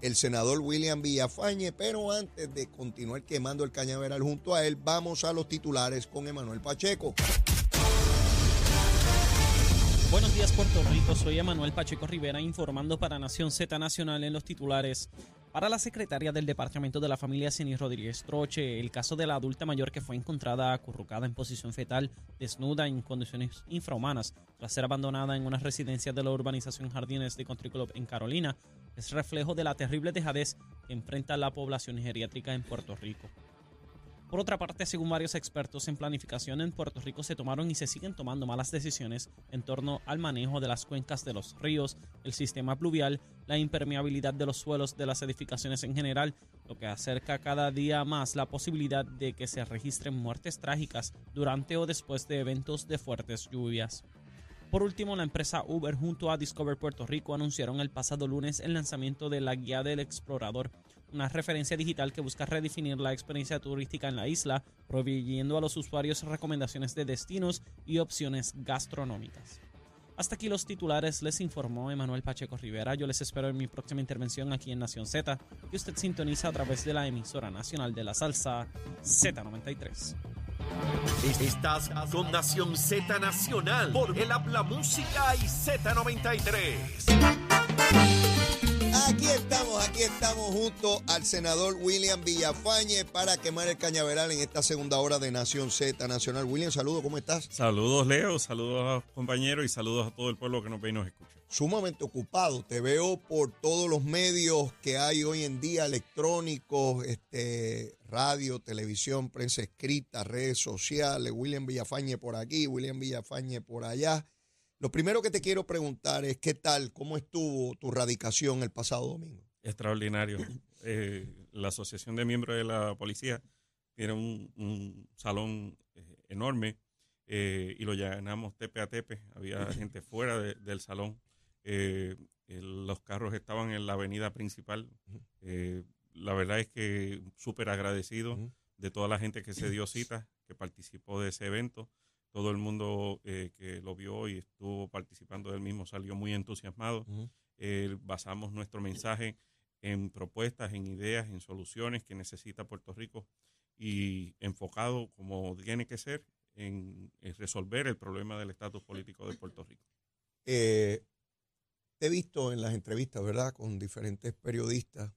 el senador William Villafañe, pero antes de continuar quemando el cañaveral junto a él, vamos a los titulares con Emanuel Pacheco. Buenos días Puerto Rico, soy Emanuel Pacheco Rivera informando para Nación Z Nacional en los titulares. Para la secretaria del Departamento de la Familia, Ceni Rodríguez Troche, el caso de la adulta mayor que fue encontrada acurrucada en posición fetal, desnuda en condiciones infrahumanas, tras ser abandonada en una residencia de la urbanización Jardines de Country Club en Carolina, es reflejo de la terrible dejadez que enfrenta la población geriátrica en Puerto Rico. Por otra parte, según varios expertos en planificación en Puerto Rico, se tomaron y se siguen tomando malas decisiones en torno al manejo de las cuencas de los ríos, el sistema pluvial, la impermeabilidad de los suelos de las edificaciones en general, lo que acerca cada día más la posibilidad de que se registren muertes trágicas durante o después de eventos de fuertes lluvias. Por último, la empresa Uber junto a Discover Puerto Rico anunciaron el pasado lunes el lanzamiento de la Guía del Explorador, una referencia digital que busca redefinir la experiencia turística en la isla, proveyendo a los usuarios recomendaciones de destinos y opciones gastronómicas. Hasta aquí los titulares, les informó Emanuel Pacheco Rivera. Yo les espero en mi próxima intervención aquí en Nación Z, que usted sintoniza a través de la emisora nacional de la salsa Z93. Estás con Nación Z Nacional por el Habla Música y Z93. Aquí estamos, aquí estamos junto al senador William Villafañe para quemar el cañaveral en esta segunda hora de Nación Z Nacional. William, saludos, ¿cómo estás? Saludos, Leo, saludos a los compañeros y saludos a todo el pueblo que nos ve y nos escucha. Sumamente ocupado, te veo por todos los medios que hay hoy en día, electrónicos, este, radio, televisión, prensa escrita, redes sociales, William Villafañe por aquí, William Villafañe por allá. Lo primero que te quiero preguntar es qué tal, cómo estuvo tu radicación el pasado domingo. Extraordinario. Eh, la Asociación de Miembros de la Policía tiene un, un salón eh, enorme eh, y lo llenamos tepe a tepe. Había gente fuera de- del salón. Eh, los carros estaban en la avenida principal. Eh, la verdad es que súper agradecido Ujú. de toda la gente que se dio cita, que participó de ese evento. Todo el mundo eh, que lo vio y estuvo participando del mismo salió muy entusiasmado. Ujú. Eh, basamos nuestro mensaje en propuestas, en ideas, en soluciones que necesita Puerto Rico y enfocado como tiene que ser en, en resolver el problema del estatus político de Puerto Rico. Eh, te he visto en las entrevistas, ¿verdad?, con diferentes periodistas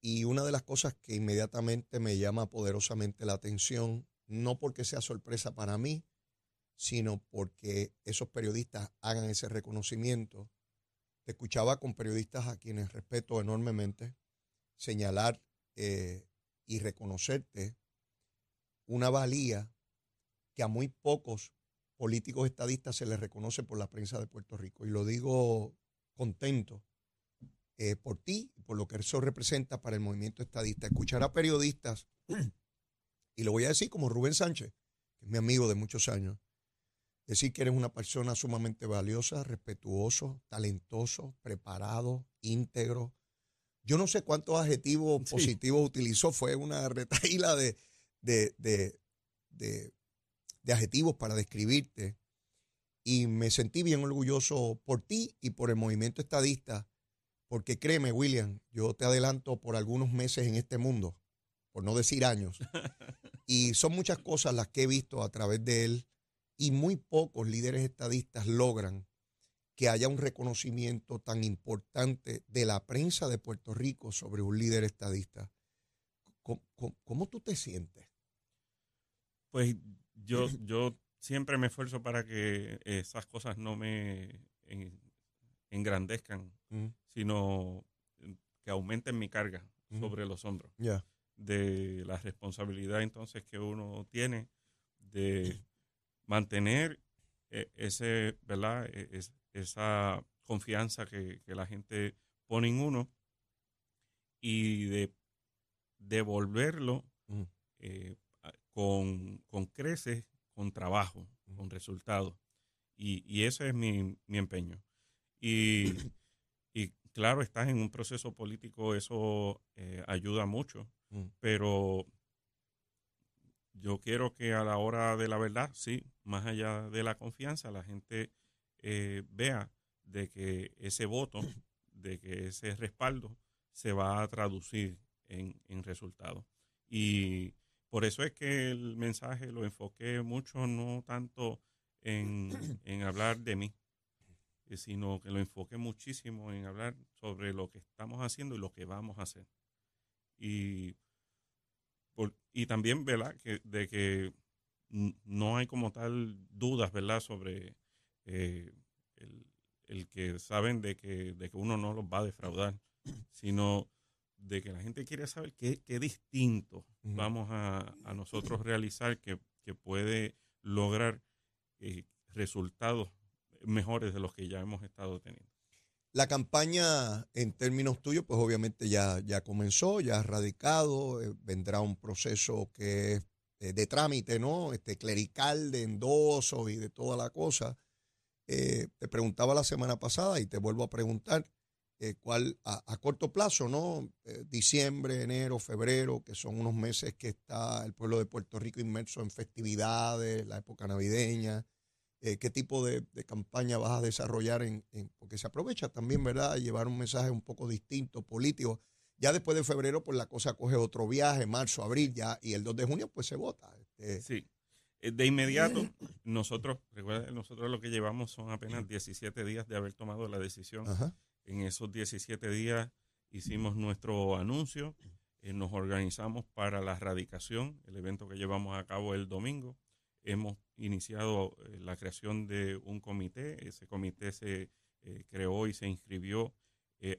y una de las cosas que inmediatamente me llama poderosamente la atención, no porque sea sorpresa para mí, sino porque esos periodistas hagan ese reconocimiento. Te escuchaba con periodistas a quienes respeto enormemente señalar eh, y reconocerte una valía que a muy pocos políticos estadistas se les reconoce por la prensa de Puerto Rico. Y lo digo contento eh, por ti y por lo que eso representa para el movimiento estadista. Escuchar a periodistas, y lo voy a decir como Rubén Sánchez, que es mi amigo de muchos años, decir que eres una persona sumamente valiosa, respetuoso, talentoso, preparado, íntegro. Yo no sé cuántos adjetivos Sí. positivos utilizó, fue una retaíla de, de, de, de adjetivos para describirte. Y me sentí bien orgulloso por ti y por el movimiento estadista, porque créeme, William, yo te adelanto por algunos meses en este mundo, por no decir años. Y son muchas cosas las que he visto a través de él y muy pocos líderes estadistas logran que haya un reconocimiento tan importante de la prensa de Puerto Rico sobre un líder estadista. ¿Cómo, cómo- cómo tú te sientes? Pues yo, yo siempre me esfuerzo para que esas cosas no me en- engrandezcan, Mm, sino que aumenten mi carga sobre los hombros. De la responsabilidad entonces que uno tiene de mantener eh, ese, ¿verdad? E- es- esa confianza que, que la gente pone en uno y de devolverlo Mm. eh, con, con creces, con trabajo, con resultados. Y, y ese es mi, mi empeño. Y, y claro, estás en un proceso político, eso eh, ayuda mucho, Mm. pero yo quiero que a la hora de la verdad, sí, más allá de la confianza, la gente eh, vea de que ese voto, de que ese respaldo se va a traducir en, en resultados. Y por eso es que el mensaje lo enfoqué mucho, no tanto en, en hablar de mí, eh, sino que lo enfoqué muchísimo en hablar sobre lo que estamos haciendo y lo que vamos a hacer. Y, por- y también, ¿verdad? Que, de que no hay como tal dudas, ¿verdad? Sobre eh, el, el que saben de que, de que uno no los va a defraudar, sino de que la gente quiere saber qué, qué distinto vamos a, a nosotros realizar que, que puede lograr eh, resultados mejores de los que ya hemos estado teniendo. La campaña, en términos tuyos, pues obviamente ya, ya comenzó, ya ha radicado, eh, vendrá un proceso que es eh, de trámite, ¿no? Este clerical, de endosos y de toda la cosa. Eh, te preguntaba la semana pasada y te vuelvo a preguntar eh, cuál a, a corto plazo, ¿no? Eh, diciembre, enero, febrero, que son unos meses que está el pueblo de Puerto Rico inmerso en festividades, la época navideña. Eh, ¿Qué tipo de, de campaña vas a desarrollar? En, en- porque se aprovecha también, ¿verdad? Llevar un mensaje un poco distinto, político. Ya después de febrero, pues la cosa coge otro viaje, marzo, abril, ya, y el 2 de junio, pues se vota. Este, Sí. Eh, De inmediato, nosotros, recuerda, nosotros lo que llevamos son apenas 17 días de haber tomado la decisión. ajá. En esos 17 días hicimos nuestro anuncio, eh, nos organizamos para la radicación, el evento que llevamos a cabo el domingo. Hemos iniciado eh, la creación de un comité, ese comité se eh, creó y se inscribió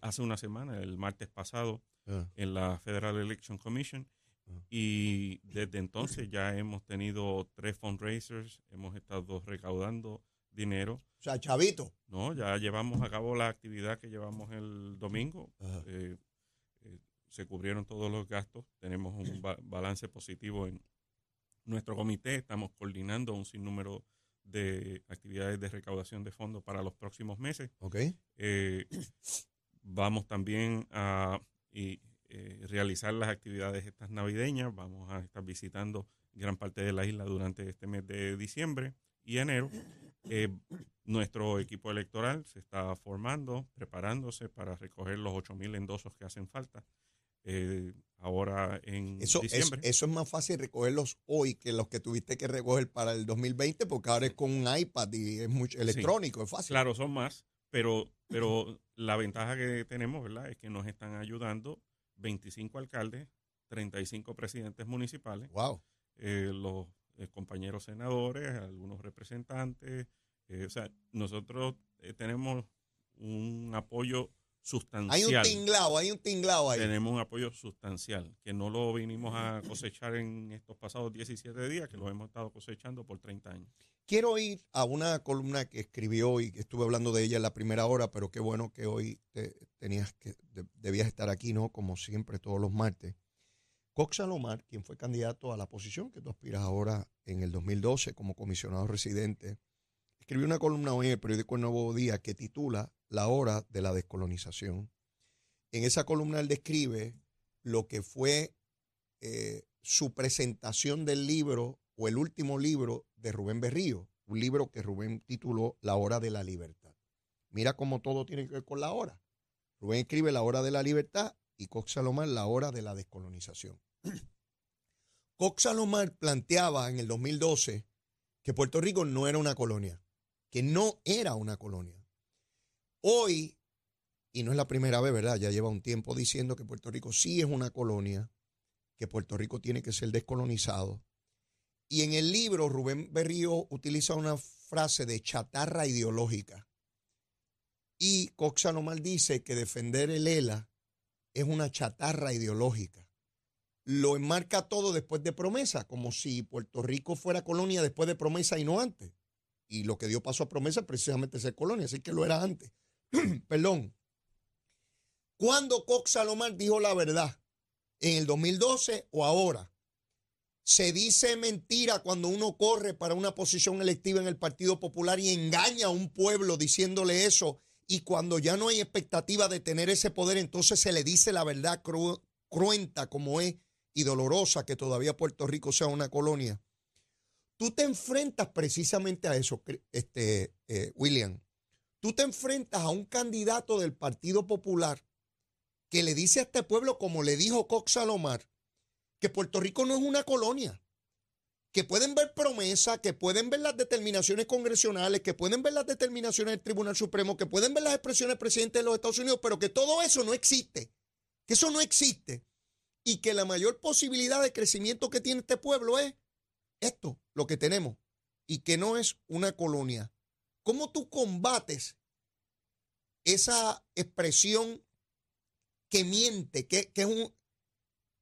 hace una semana, el martes pasado, Ah, en la Federal Election Commission. Ah. Y desde entonces ya hemos tenido tres fundraisers, hemos estado recaudando dinero. O sea, chavito. No, ya llevamos a cabo la actividad que llevamos el domingo. Eh, eh, se cubrieron todos los gastos. Tenemos un ba- balance positivo en nuestro comité. Estamos coordinando un sinnúmero de actividades de recaudación de fondos para los próximos meses. ¿Ok? Eh, vamos también a y, realizar las actividades estas navideñas. Vamos a estar visitando gran parte de la isla durante este mes de diciembre y enero. Eh, nuestro equipo electoral se está formando, preparándose para recoger los 8.000 endosos que hacen falta. eh, ahora en Eso, es, diciembre. eso es más fácil recogerlos hoy que los que tuviste que recoger para el 2020, porque ahora es con un iPad y es mucho electrónico, es fácil. Claro, son más, pero, pero la ventaja que tenemos, ¿verdad? Es que nos están ayudando 25 alcaldes, 35 presidentes municipales, Wow. eh, los eh, compañeros senadores, algunos representantes. eh, o sea, nosotros eh, tenemos un apoyo Hay sustancial. un tinglado, hay un tinglado ahí. Tenemos un apoyo sustancial, que no lo vinimos a cosechar en estos pasados 17 días, que lo hemos estado cosechando por 30 años. Quiero ir a una columna que escribió y que estuve hablando de ella en la primera hora, pero qué bueno que hoy te- tenías que, de- debías estar aquí, ¿no? Como siempre, todos los martes. Cox Salomar, quien fue candidato a la posición que tú aspiras ahora en el 2012 como comisionado residente, escribió una columna hoy en el periódico El Nuevo Día que titula La hora de la descolonización. En esa columna él describe lo que fue eh, su presentación del libro o el último libro de Rubén Berrío, un libro que Rubén tituló La hora de la libertad. Mira cómo todo tiene que ver con la hora. Rubén escribe La hora de la libertad y Cox Salomar La hora de la descolonización. Cox Salomar planteaba en el 2012 que Puerto Rico no era una colonia, que no era una colonia. Hoy, y no es la primera vez, ¿verdad? Ya lleva un tiempo diciendo que Puerto Rico sí es una colonia, que Puerto Rico tiene que ser descolonizado. Y en el libro Rubén Berrío utiliza una frase de chatarra ideológica. Y Cox Salomar dice que defender el ELA es una chatarra ideológica. Lo enmarca todo después de promesa, como si Puerto Rico fuera colonia después de promesa y no antes. Y lo que dio paso a promesa es precisamente ser colonia, así que lo era antes. Perdón. ¿Cuándo Cox Salomar dijo la verdad? ¿En el 2012 o ahora? Se dice mentira cuando uno corre para una posición electiva en el Partido Popular y engaña a un pueblo diciéndole eso. Y cuando ya no hay expectativa de tener ese poder, entonces se le dice la verdad cruenta como es y dolorosa que todavía Puerto Rico sea una colonia. Tú te enfrentas precisamente a eso, este, eh, William. Tú te enfrentas a un candidato del Partido Popular que le dice a este pueblo, como le dijo Cox Salomar, que Puerto Rico no es una colonia, que pueden ver promesas, que pueden ver las determinaciones congresionales, que pueden ver las determinaciones del Tribunal Supremo, que pueden ver las expresiones del presidente de los Estados Unidos, pero que todo eso no existe, que eso no existe y que la mayor posibilidad de crecimiento que tiene este pueblo es esto, lo que tenemos, y que no es una colonia. ¿Cómo tú combates esa expresión que miente, que, es un,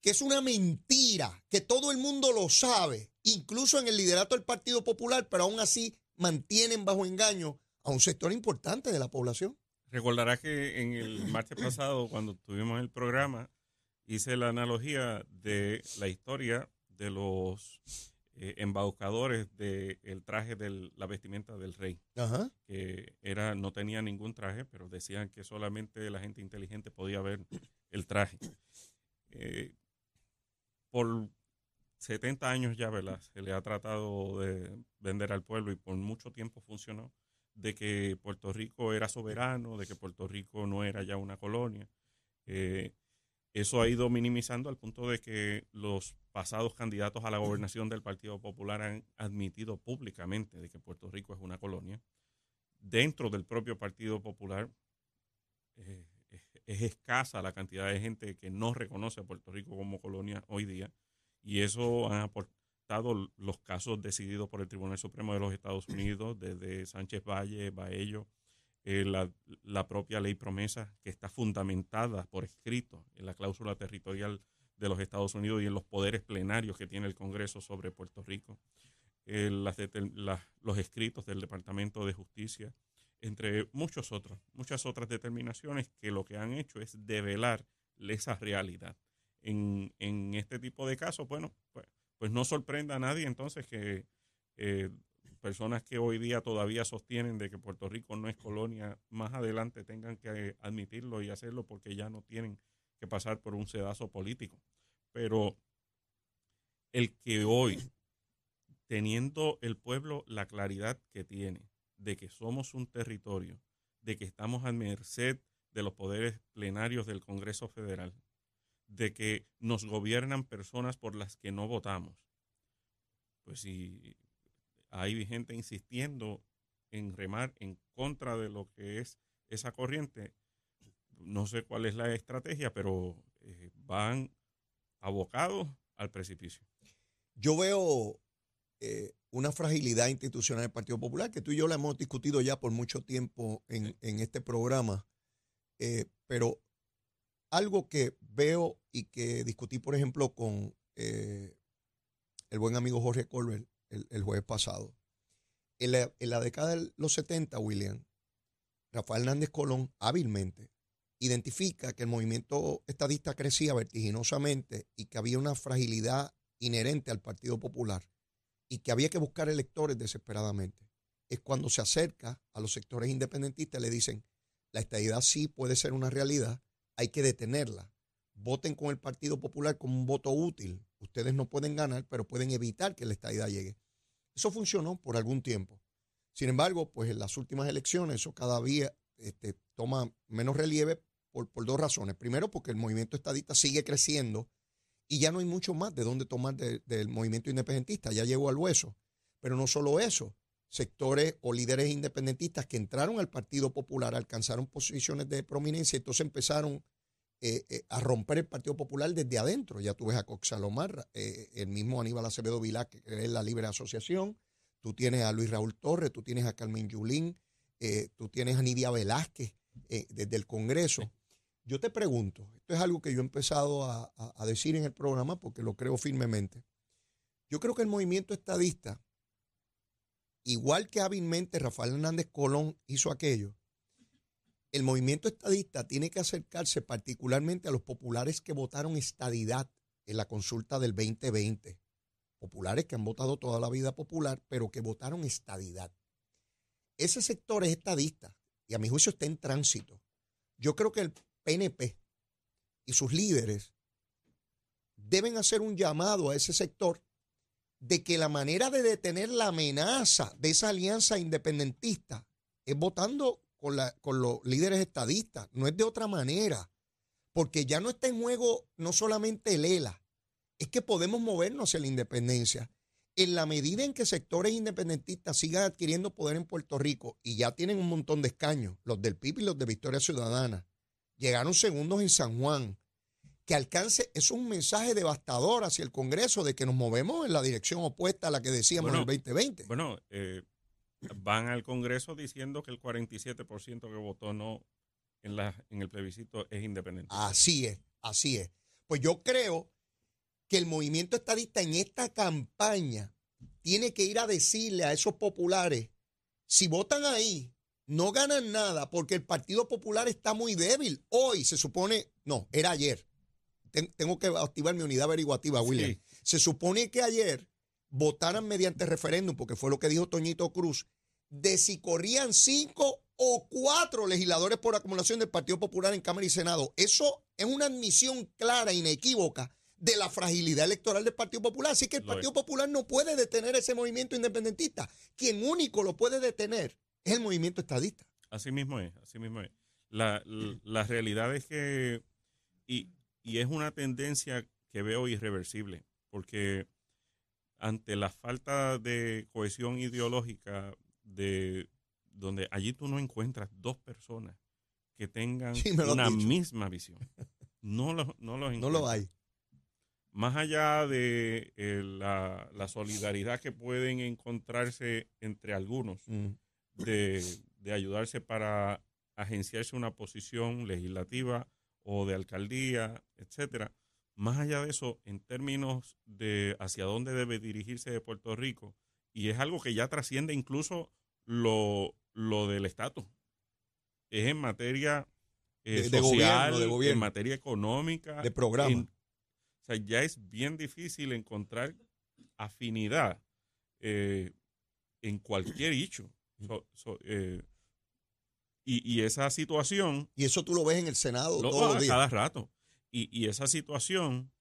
que es una mentira, que todo el mundo lo sabe, incluso en el liderato del Partido Popular, pero aún así mantienen bajo engaño a un sector importante de la población? Recordarás que en el martes pasado, cuando tuvimos el programa, hice la analogía de la historia de los eh, embaucadores del traje de la vestimenta del rey, que era no tenía ningún traje, pero decían que solamente la gente inteligente podía ver el traje. Eh, por 70 años ya, ¿verdad? Se le ha tratado de vender al pueblo y por mucho tiempo funcionó de que Puerto Rico era soberano, de que Puerto Rico no era ya una colonia. Eh, eso ha ido minimizando al punto de que los pasados candidatos a la gobernación del Partido Popular han admitido públicamente de que Puerto Rico es una colonia. Dentro del propio Partido Popular eh, es, escasa la cantidad de gente que no reconoce a Puerto Rico como colonia hoy día y eso ha aportado los casos decididos por el Tribunal Supremo de los Estados Unidos desde Sánchez Valle, Baello, eh, la, propia ley promesa que está fundamentada por escrito en la cláusula territorial de los Estados Unidos y en los poderes plenarios que tiene el Congreso sobre Puerto Rico, eh, los escritos del Departamento de Justicia, entre muchos otros, muchas otras determinaciones que lo que han hecho es develar esa realidad. En, este tipo de casos, bueno, pues, pues no sorprenda a nadie entonces que eh, personas que hoy día todavía sostienen de que Puerto Rico no es colonia, más adelante tengan que admitirlo y hacerlo porque ya no tienen que pasar por un sedazo político. Pero el que hoy, teniendo el pueblo la claridad que tiene de que somos un territorio, de que estamos a merced de los poderes plenarios del Congreso Federal, de que nos gobiernan personas por las que no votamos, pues si hay gente insistiendo en remar en contra de lo que es esa corriente. No sé cuál es la estrategia, pero eh, van abocados al precipicio. Yo veo eh, una fragilidad institucional del Partido Popular, que tú y yo la hemos discutido ya por mucho tiempo en, este programa, eh, pero algo que veo y que discutí, por ejemplo, con el buen amigo Jorge Colbert el, jueves pasado. En la, década de los 70, William, Rafael Hernández Colón hábilmente identifica que el movimiento estadista crecía vertiginosamente y que había una fragilidad inherente al Partido Popular y que había que buscar electores desesperadamente. Es cuando se acerca a los sectores independentistas y le dicen, la estadidad sí puede ser una realidad, hay que detenerla. Voten con el Partido Popular como un voto útil Ustedes no pueden ganar, pero pueden evitar que la estadidad llegue. Eso funcionó por algún tiempo. Sin embargo, pues en las últimas elecciones eso cada día este, toma menos relieve por, dos razones. Primero, porque el movimiento estadista sigue creciendo y ya no hay mucho más de dónde tomar del movimiento independentista, ya llegó al hueso. Pero no solo eso, sectores o líderes independentistas que entraron al Partido Popular alcanzaron posiciones de prominencia, entonces empezaron eh, eh, a romper el Partido Popular desde adentro. Ya tú ves a Cox Salomar, eh, el mismo Aníbal Acevedo Vilá, que es la libre asociación, tú tienes a Luis Raúl Torres, tú tienes a Carmen Yulín, tú tienes a Nidia Velázquez desde el Congreso. Yo te pregunto, esto es algo que yo he empezado a decir en el programa porque lo creo firmemente. Yo creo que el movimiento estadista, igual que hábilmente Rafael Hernández Colón hizo aquello, el movimiento estadista tiene que acercarse particularmente a los populares que votaron estadidad en la consulta del 2020. Populares que han votado toda la vida popular, pero que votaron estadidad. Ese sector es estadista y a mi juicio está en tránsito. Yo creo que el PNP y sus líderes deben hacer un llamado a ese sector de que la manera de detener la amenaza de esa alianza independentista es votando con, la, con los líderes estadistas, no es de otra manera, porque ya no está en juego no solamente el ELA, es que podemos movernos hacia la independencia. En la medida en que sectores independentistas sigan adquiriendo poder en Puerto Rico y ya tienen un montón de escaños, los del PIB y los de Victoria Ciudadana, llegaron segundos en San Juan, que alcance, es un mensaje devastador hacia el Congreso de que nos movemos en la dirección opuesta a la que decíamos en el 2020. Bueno, eh, van al Congreso diciendo que el 47% que votó no en, la, en el plebiscito es independiente. Así es, así es. Pues yo creo que el movimiento estadista en esta campaña tiene que ir a decirle a esos populares, si votan ahí, no ganan nada porque el Partido Popular está muy débil. Hoy se supone, no, era ayer. Tengo que activar mi unidad averiguativa, William. Se supone que ayer votaran mediante referéndum, porque fue lo que dijo Toñito Cruz, de si corrían cinco o cuatro legisladores por acumulación del Partido Popular en Cámara y Senado. Eso es una admisión clara, inequívoca, de la fragilidad electoral del Partido Popular. Así que el Partido Popular no puede detener ese movimiento independentista. Quien único lo puede detener es el movimiento estadista. Así mismo es, así mismo es. La, la, realidad es que, y, y es una tendencia que veo irreversible, porque ante la falta de cohesión ideológica de donde allí tú no encuentras dos personas que tengan una misma visión. No lo, no, no lo hay. Más allá de eh, la, solidaridad que pueden encontrarse entre algunos, mm. de, de ayudarse para agenciarse una posición legislativa o de alcaldía, etcétera, más allá de eso, en términos de hacia dónde debe dirigirse de Puerto Rico, y es algo que ya trasciende incluso lo, del estatus, es en materia eh, social, en materia económica, de programa. o sea, ya es bien difícil encontrar afinidad eh, en cualquier hecho. Eh, y, esa situación... Y eso tú lo ves en el Senado todos los días. Cada rato. Y, esa situación,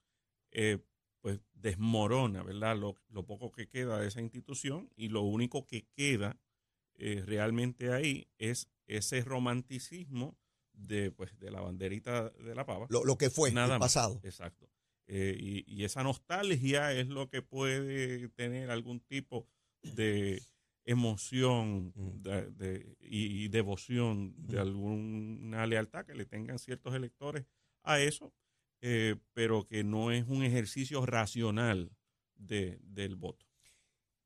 eh, pues, desmorona, ¿verdad? Lo, poco que queda de esa institución y lo único que queda eh, realmente ahí es ese romanticismo de, pues, de la banderita de la pava. Lo, que fue Nada el pasado. Exacto. Eh, y, esa nostalgia es lo que puede tener algún tipo de emoción de, y, devoción de alguna lealtad que le tengan ciertos electores a eso, eh, pero que no es un ejercicio racional de, del voto.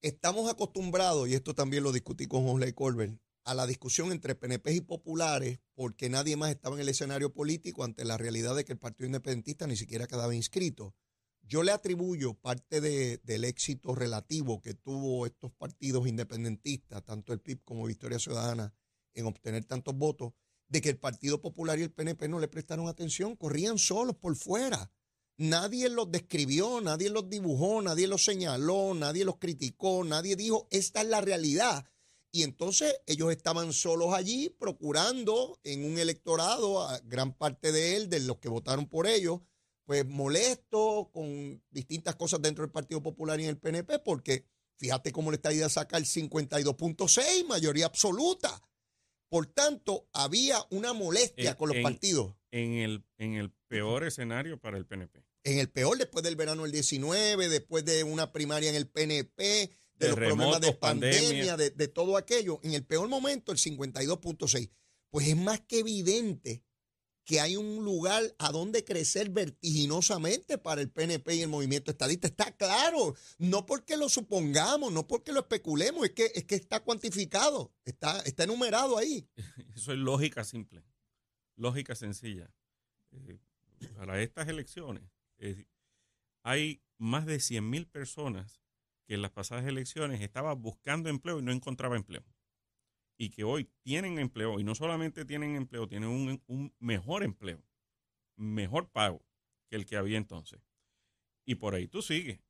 Estamos acostumbrados, y esto también lo discutí con José Colbert, a la discusión entre PNP y populares porque nadie más estaba en el escenario político ante la realidad de que el Partido Independentista ni siquiera quedaba inscrito. Yo le atribuyo parte del éxito relativo que tuvo estos partidos independentistas, tanto el PIB como Victoria Ciudadana, en obtener tantos votos, de que el Partido Popular y el PNP no le prestaron atención, corrían solos por fuera. Nadie los describió, nadie los dibujó, nadie los señaló, nadie los criticó, nadie dijo, esta es la realidad. Y entonces ellos estaban solos allí procurando en un electorado, a gran parte de él, de los que votaron por ellos, pues molesto con distintas cosas dentro del Partido Popular y el PNP, porque fíjate cómo le está a sacar el 52.6, mayoría absoluta. Por tanto, había una molestia con los partidos. En el, en el peor escenario para el PNP. En el peor, después del verano del 19, después de una primaria en el PNP, de los problemas de pandemia, de, de todo aquello. En el peor momento, el 52.6. Pues es más que evidente que hay un lugar a donde crecer vertiginosamente para el PNP y el movimiento estadista. Está claro, no porque lo supongamos, no porque lo especulemos, es que, es que está cuantificado, está, está enumerado ahí. Eso es lógica simple, lógica sencilla. Eh, para estas elecciones hay más de 100 mil personas que en las pasadas elecciones estaban buscando empleo y no encontraba empleo. Y que hoy tienen empleo, y no solamente tienen empleo, tienen un, un mejor empleo, mejor pago que el que había entonces. Y por ahí tú sigues.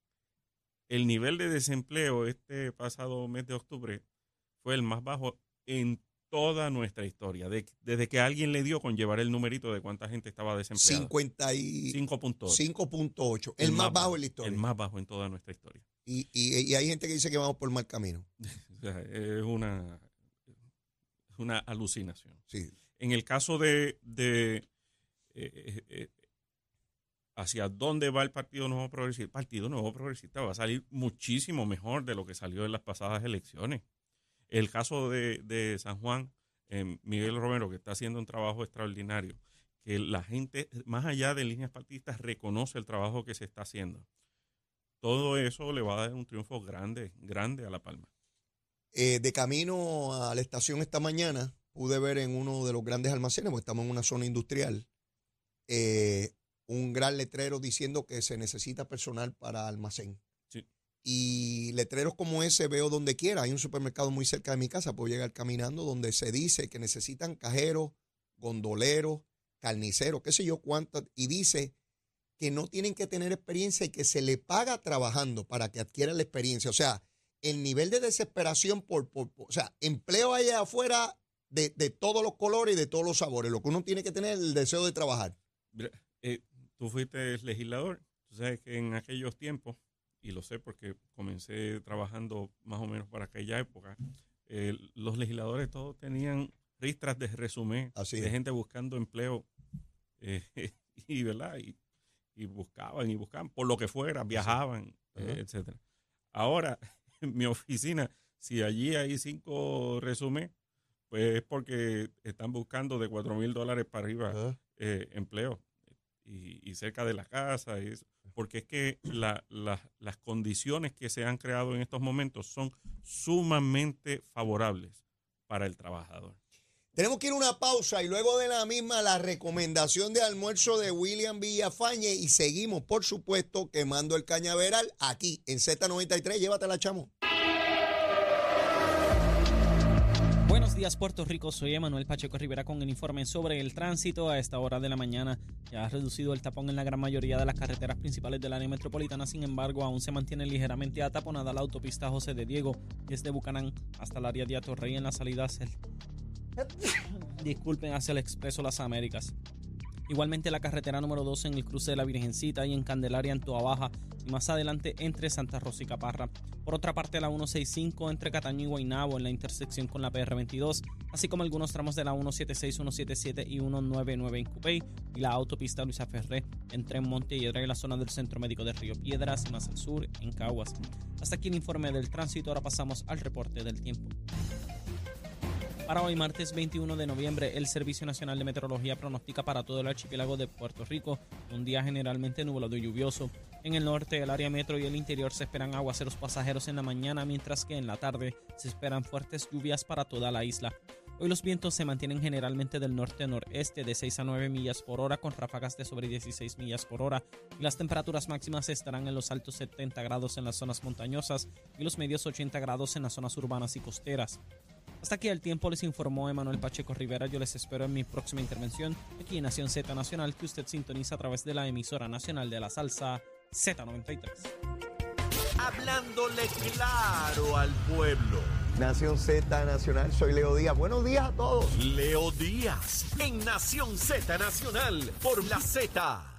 El nivel de desempleo este pasado mes de octubre fue el más bajo en toda nuestra historia, desde que alguien le dio con llevar el numerito de cuánta gente estaba desempleada. 55.8. El, el, más bajo, en la historia. El más bajo en toda nuestra historia. Y, y, hay gente que dice que vamos por mal camino. es una, una alucinación. Sí. En el caso de, de eh, eh, eh, hacia dónde va el Partido Nuevo Progresista, el Partido Nuevo Progresista va a salir muchísimo mejor de lo que salió en las pasadas elecciones. El caso de, San Juan, eh, Miguel Romero, que está haciendo un trabajo extraordinario, que la gente, más allá de líneas partidistas, reconoce el trabajo que se está haciendo. Todo eso le va a dar un triunfo grande, grande a La Palma. Eh, de camino a la estación esta mañana, pude ver en uno de los grandes almacenes, porque estamos en una zona industrial, eh, un gran letrero diciendo que se necesita personal para almacén. Y letreros como ese veo donde quiera. Hay un supermercado muy cerca de mi casa, puedo llegar caminando, donde se dice que necesitan cajeros, gondoleros, carniceros, qué sé yo cuántas, y dice que no tienen que tener experiencia y que se le paga trabajando para que adquieran la experiencia. O sea, el nivel de desesperación por, por, o sea, empleo allá afuera de, todos los colores y de todos los sabores. Lo que uno tiene que tener es el deseo de trabajar. Eh, tú fuiste legislador. Tú sabes que en aquellos tiempos y lo sé porque comencé trabajando más o menos para aquella época, eh, los legisladores todos tenían ristras de resumen de gente buscando empleo eh, y, ¿verdad? Y, buscaban y buscaban por lo que fuera, viajaban, eh, etcétera. Ahora, en mi oficina, si allí hay cinco resúmenes, pues es porque están buscando de cuatro mil dólares para arriba empleo. Y, cerca de la casa y eso. Porque es que las condiciones que se han creado en estos momentos son sumamente favorables para el trabajador. Tenemos que ir a una pausa y luego de la misma la recomendación de almuerzo de William Villafañe y seguimos, por supuesto, quemando el cañaveral aquí en Z93. Llévatela, chamo. días, Puerto Rico. Soy Emanuel Pacheco Rivera con el informe sobre el tránsito. A esta hora de la mañana ya ha reducido el tapón en la gran mayoría de las carreteras principales del área metropolitana. Sin embargo, aún se mantiene ligeramente ataponada la autopista José de Diego desde Bucanán hasta el área de Atorrey en la salida hacia Disculpen, hacia el Expreso Las Américas. Igualmente la carretera número 2 en el cruce de la Virgencita y en Candelaria en Toa Baja y más adelante entre Santa Rosa y Caparra. Por otra parte la 165 entre Cataño y Guaynabo en la intersección con la PR22, así como algunos tramos de la 176, 177 y 199 en Cupey y la autopista Luisa Ferré entre Montelledra y la zona del Centro Médico de Río Piedras y más al sur en Caguas. Hasta aquí el informe del tránsito, ahora pasamos al reporte del tiempo. Para hoy, martes 21 de noviembre, el Servicio Nacional de Meteorología pronostica para todo el archipiélago de Puerto Rico un día generalmente nublado y lluvioso. En el norte, el área metro y el interior se esperan aguaceros pasajeros en la mañana, mientras que en la tarde se esperan fuertes lluvias para toda la isla. Hoy los vientos se mantienen generalmente del norte-noreste de 6 a 9 millas por hora con ráfagas de sobre 16 millas por hora y las temperaturas máximas estarán en los altos 70 grados en las zonas montañosas y los medios 80 grados en las zonas urbanas y costeras. Hasta aquí el tiempo les informó Emanuel Pacheco Rivera. Yo les espero en mi próxima intervención aquí en Nación Z Nacional que usted sintoniza a través de la emisora nacional de la salsa Z93. Hablándole claro al pueblo. Nación Z Nacional, soy Leo Díaz. Buenos días a todos. Leo Díaz en Nación Z Nacional por la Z.